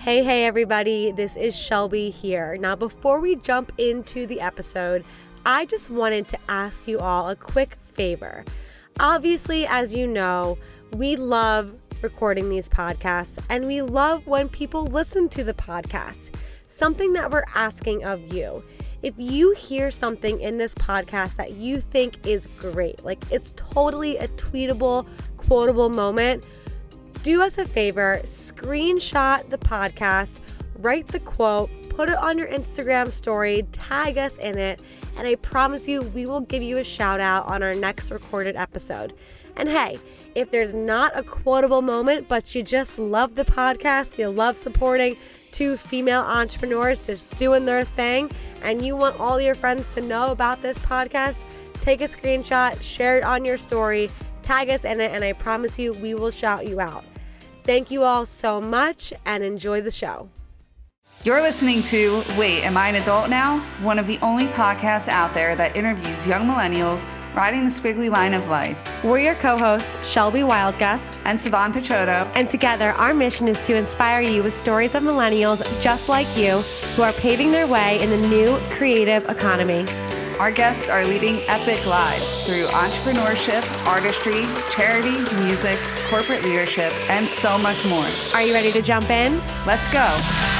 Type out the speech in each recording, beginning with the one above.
Hey, hey, everybody, this is Shelby here. Now, before we jump into the episode, I just wanted to ask you all a quick favor. Obviously, as you know, we love recording these podcasts and we love when people listen to the podcast. Something that we're asking of you. If you hear something in this podcast that you think is great, like it's totally a tweetable, quotable moment, do us a favor, screenshot the podcast, write the quote, put it on your Instagram story, tag us in it, and I promise you we will give you a shout out on our next recorded episode. And hey, if there's not a quotable moment, but you just love the podcast, you love supporting two female entrepreneurs just doing their thing, and you want all your friends to know about this podcast, take a screenshot, share it on your story, tag us in it, and I promise you we will shout you out. Thank you all so much and enjoy the show. You're listening to Wait, Am I an Adult Now? One of the only podcasts out there that interviews young millennials riding the squiggly line of life. We're your co hosts, Shelby Wildgust and Savan Picciotto. And together, our mission is to inspire you with stories of millennials just like you who are paving their way in the new creative economy. Our guests are leading epic lives through entrepreneurship, artistry, charity, music, corporate leadership, and so much more. Are you ready to jump in? Let's go.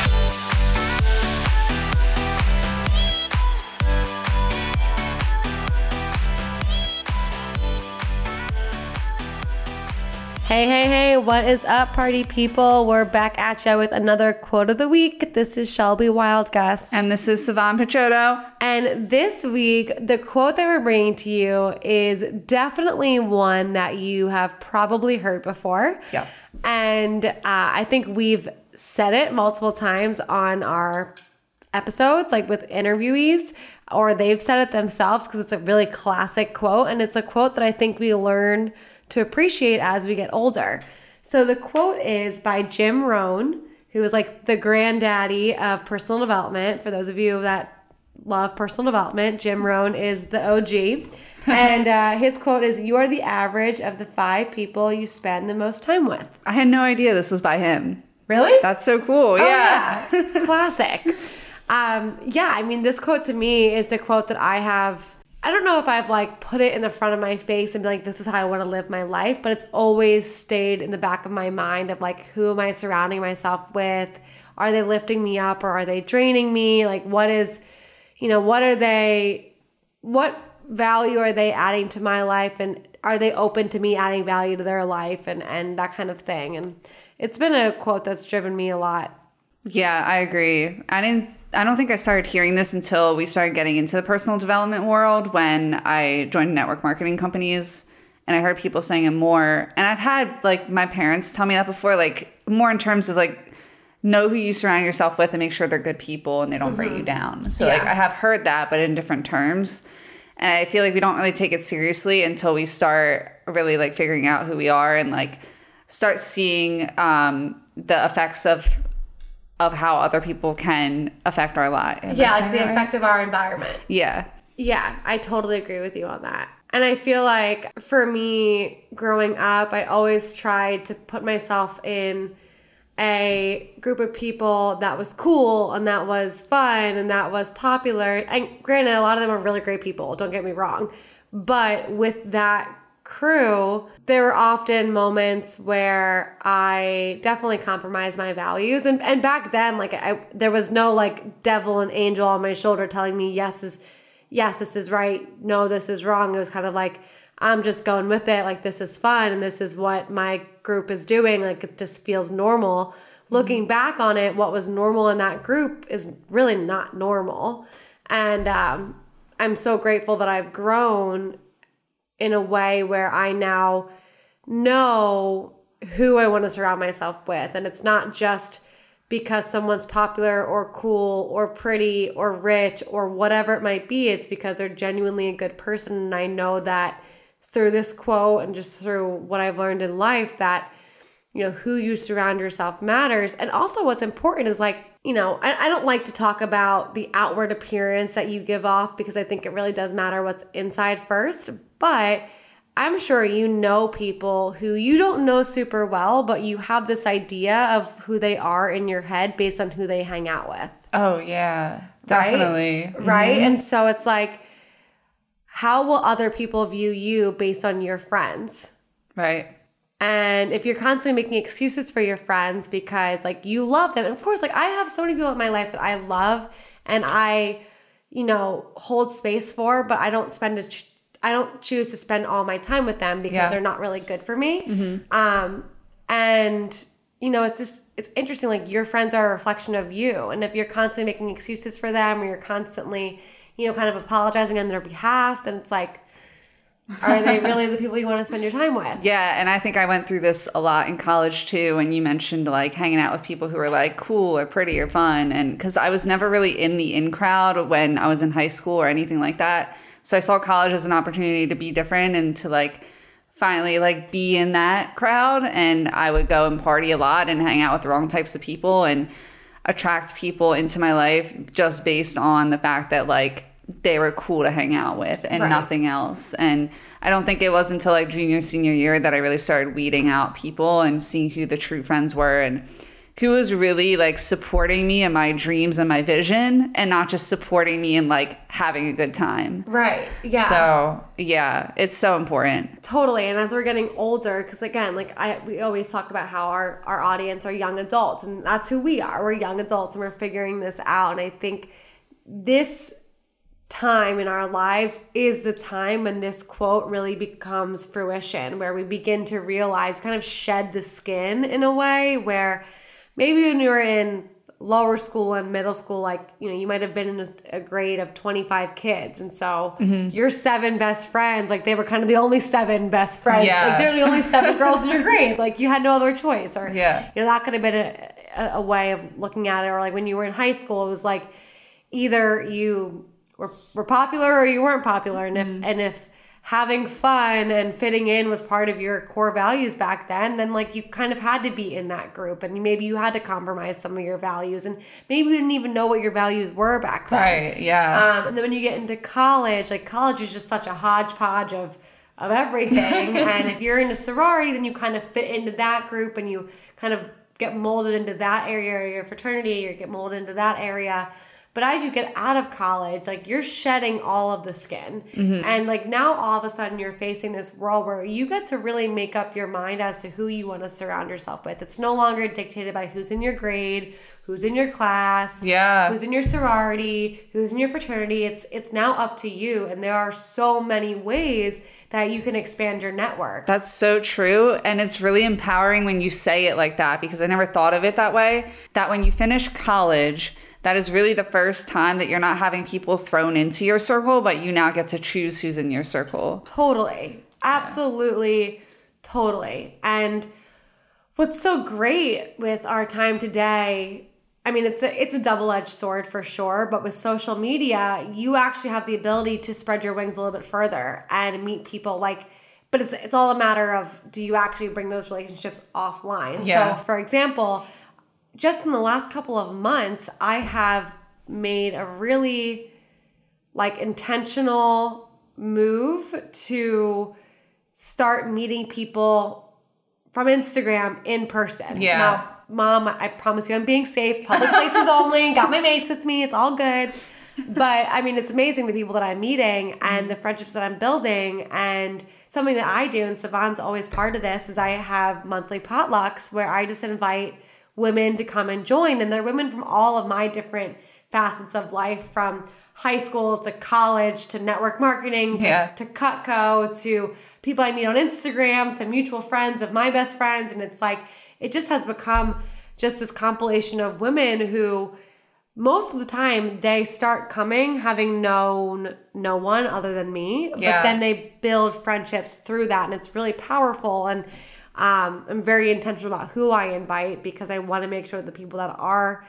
Hey, hey, hey, what is up, party people? We're back at you with another quote of the week. This is Shelby Wildgust. And this is Savan Picciotto. And this week, the quote that we're bringing to you is definitely one that you have probably heard before. Yeah. And uh, I think we've said it multiple times on our episodes, like with interviewees, or they've said it themselves because it's a really classic quote. And it's a quote that I think we learn to appreciate as we get older. So the quote is by Jim Rohn, who is like the granddaddy of personal development. For those of you that love personal development, Jim Rohn is the OG. and uh, his quote is You are the average of the five people you spend the most time with. I had no idea this was by him. Really? That's so cool. Oh, yeah. yeah. Classic. Um, yeah, I mean, this quote to me is the quote that I have I don't know if I've like put it in the front of my face and be like, this is how I want to live my life, but it's always stayed in the back of my mind of like, who am I surrounding myself with? Are they lifting me up or are they draining me? Like, what is, you know, what are they, what value are they adding to my life? And are they open to me adding value to their life and, and that kind of thing? And it's been a quote that's driven me a lot. Yeah, I agree. I didn't I don't think I started hearing this until we started getting into the personal development world when I joined network marketing companies and I heard people saying it more. And I've had like my parents tell me that before, like more in terms of like know who you surround yourself with and make sure they're good people and they don't mm-hmm. break you down. So yeah. like I have heard that, but in different terms. And I feel like we don't really take it seriously until we start really like figuring out who we are and like start seeing um, the effects of of how other people can affect our lives. Yeah, like the right? effect of our environment. Yeah. Yeah, I totally agree with you on that. And I feel like for me, growing up, I always tried to put myself in a group of people that was cool and that was fun and that was popular. And granted, a lot of them are really great people, don't get me wrong. But with that crew, there were often moments where I definitely compromised my values. And and back then, like I there was no like devil and angel on my shoulder telling me yes is yes, this is right, no, this is wrong. It was kind of like I'm just going with it, like this is fun and this is what my group is doing. Like it just feels normal. Mm-hmm. Looking back on it, what was normal in that group is really not normal. And um, I'm so grateful that I've grown in a way where I now know who I want to surround myself with. And it's not just because someone's popular or cool or pretty or rich or whatever it might be. It's because they're genuinely a good person. And I know that through this quote and just through what I've learned in life that, you know, who you surround yourself matters. And also, what's important is like, you know, I, I don't like to talk about the outward appearance that you give off because I think it really does matter what's inside first. But I'm sure you know people who you don't know super well, but you have this idea of who they are in your head based on who they hang out with. Oh yeah, Right? definitely. Right? Mm-hmm. And so it's like, how will other people view you based on your friends? Right. And if you're constantly making excuses for your friends because like you love them, and of course, like I have so many people in my life that I love and I, you know, hold space for, but I don't spend a, ch- I don't choose to spend all my time with them because Yeah. they're not really good for me. Um, and you know, it's just it's interesting. Like your friends are a reflection of you, and if you're constantly making excuses for them, or you're constantly, you know, kind of apologizing on their behalf, then it's like, are they really the people you want to spend your time with? Yeah, and I think I went through this a lot in college too. And you mentioned like hanging out with people who are like cool or pretty or fun, and because I was never really in the in crowd when I was in high school or anything like that, so I saw college as an opportunity to be different and to like finally like be in that crowd. And I would go and party a lot and hang out with the wrong types of people and attract people into my life just based on the fact that like they were cool to hang out with and Right. nothing else. And I don't think it was until like junior, senior year that I really started weeding out people and seeing who the true friends were and who was really like supporting me in my dreams and my vision and not just supporting me in like having a good time. Right. Yeah. So, yeah, it's so important. Totally. And as we're getting older, because again, like I we always talk about how our, our audience are young adults, and that's who we are. We're young adults and we're figuring this out. And I think this time in our lives is the time when this quote really becomes fruition, where we begin to realize, kind of shed the skin in a way where maybe when you were in lower school and middle school, like, you know, you might have been in a, a grade of 25 kids. And so mm-hmm. your seven best friends, like, they were kind of the only seven best friends. Yeah. Like, they're the only seven girls in your grade. Like, you had no other choice. Or, Yeah. you know, that could have been a, a way of looking at it. Or, like, when you were in high school, it was like either you were, were popular or you weren't popular. And if, and if, having fun and fitting in was part of your core values back then then like you kind of had to be in that group and maybe you had to compromise some of your values and maybe you didn't even know what your values were back then Right. Yeah. um, and then when you get into college like college is just such a hodgepodge of of everything and if you're in a sorority then you kind of fit into that group and you kind of get molded into that area or your fraternity or get molded into that area but as you get out of college like you're shedding all of the skin mm-hmm. and like now all of a sudden you're facing this world where you get to really make up your mind as to who you want to surround yourself with it's no longer dictated by who's in your grade who's in your class Yeah. who's in your sorority, who's in your fraternity. It's it's now up to you, and there are so many ways that you can expand your network. That's so true. And it's really empowering when you say it like that because I never thought of it that way. That when you finish college, that is really the first time that you're not having people thrown into your circle, but you now get to choose who's in your circle. Totally, absolutely, totally. And what's so great with our time today I mean, it's a it's a double edged sword for sure. But with social media, you actually have the ability to spread your wings a little bit further and meet people like. But it's it's all a matter of do you actually bring those relationships offline? Yeah. So, for example, just in the last couple of months, I have made a really like intentional move to start meeting people from Instagram in person. Yeah. Now, mom, I promise you I'm being safe. Public places only. Got my mace with me. It's all good. But I mean, it's amazing the people that I'm meeting and the friendships that I'm building. And something that I do, and Savon's always part of this, is I have monthly potlucks where I just invite women to come and join. And they're women from all of my different facets of life from high school to college to network marketing to, Yeah. to Cutco to people I meet on Instagram to mutual friends of my best friends. And it's like, it just has become just this compilation of women who most of the time they start coming having known no one other than me but then they build friendships through that and it's really powerful and um, i'm very intentional about who i invite because i want to make sure the people that are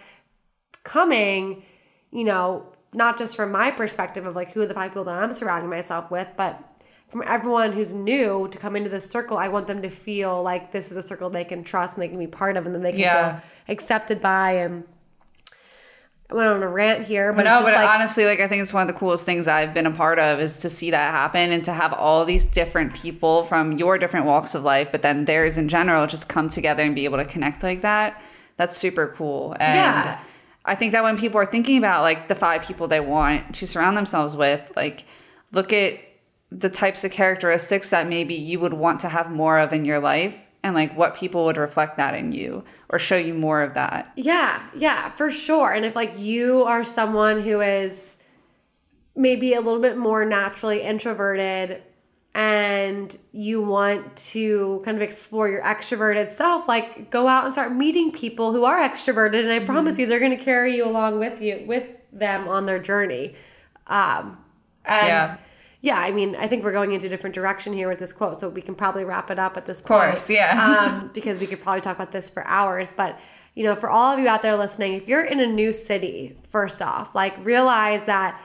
coming you know not just from my perspective of like who are the five people that i'm surrounding myself with but from everyone who's new to come into this circle i want them to feel like this is a circle they can trust and they can be part of and then they can Yeah. feel accepted by and I went on a rant here, but no, just but like, honestly, like I think it's one of the coolest things I've been a part of is to see that happen and to have all these different people from your different walks of life, but then theirs in general, just come together and be able to connect like that. That's super cool. And Yeah. I think that when people are thinking about like the five people they want to surround themselves with, like look at the types of characteristics that maybe you would want to have more of in your life and like what people would reflect that in you or show you more of that. Yeah, yeah, for sure. And if like you are someone who is maybe a little bit more naturally introverted and you want to kind of explore your extroverted self, like go out and start meeting people who are extroverted and I promise you they're going to carry you along with you with them on their journey. Um and Yeah. Yeah, I mean, I think we're going into a different direction here with this quote, so we can probably wrap it up at this point. Of course, point. yeah. um, because we could probably talk about this for hours. But you know, for all of you out there listening, if you're in a new city, first off, like realize that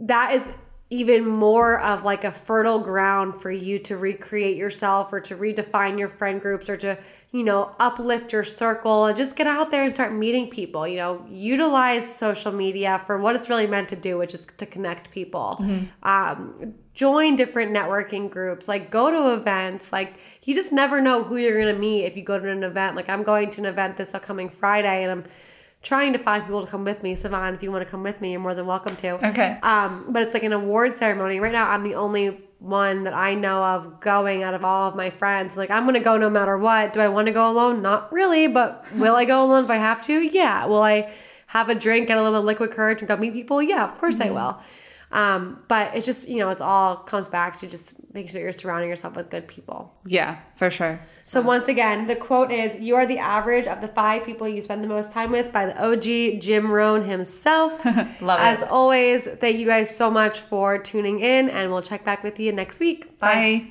that is even more of like a fertile ground for you to recreate yourself or to redefine your friend groups or to you know uplift your circle and just get out there and start meeting people. You know utilize social media for what it's really meant to do which is to connect people. Um, join different networking groups. Like go to events. Like you just never know who you're going to meet if you go to an event. Like i'm going to an event this upcoming friday and i'm trying to find people to come with me savon if you want to come with me you're more than welcome to Okay. um, but it's like an award ceremony. Right now, I'm the only one that I know of going out of all of my friends. Like, I'm going to go no matter what. Do I want to go alone? Not really, but will I go alone if I have to? Yeah. Will I have a drink, get a little bit of liquid courage, and go meet people? Yeah, of course I will. Um, but it's just, you know, it's all comes back to just making sure you're surrounding yourself with good people. Yeah, for sure. So once again, the quote is You are the average of the five people you spend the most time with by the OG Jim Rohn himself. Love it. As always, thank you guys so much for tuning in, and we'll check back with you next week. Bye.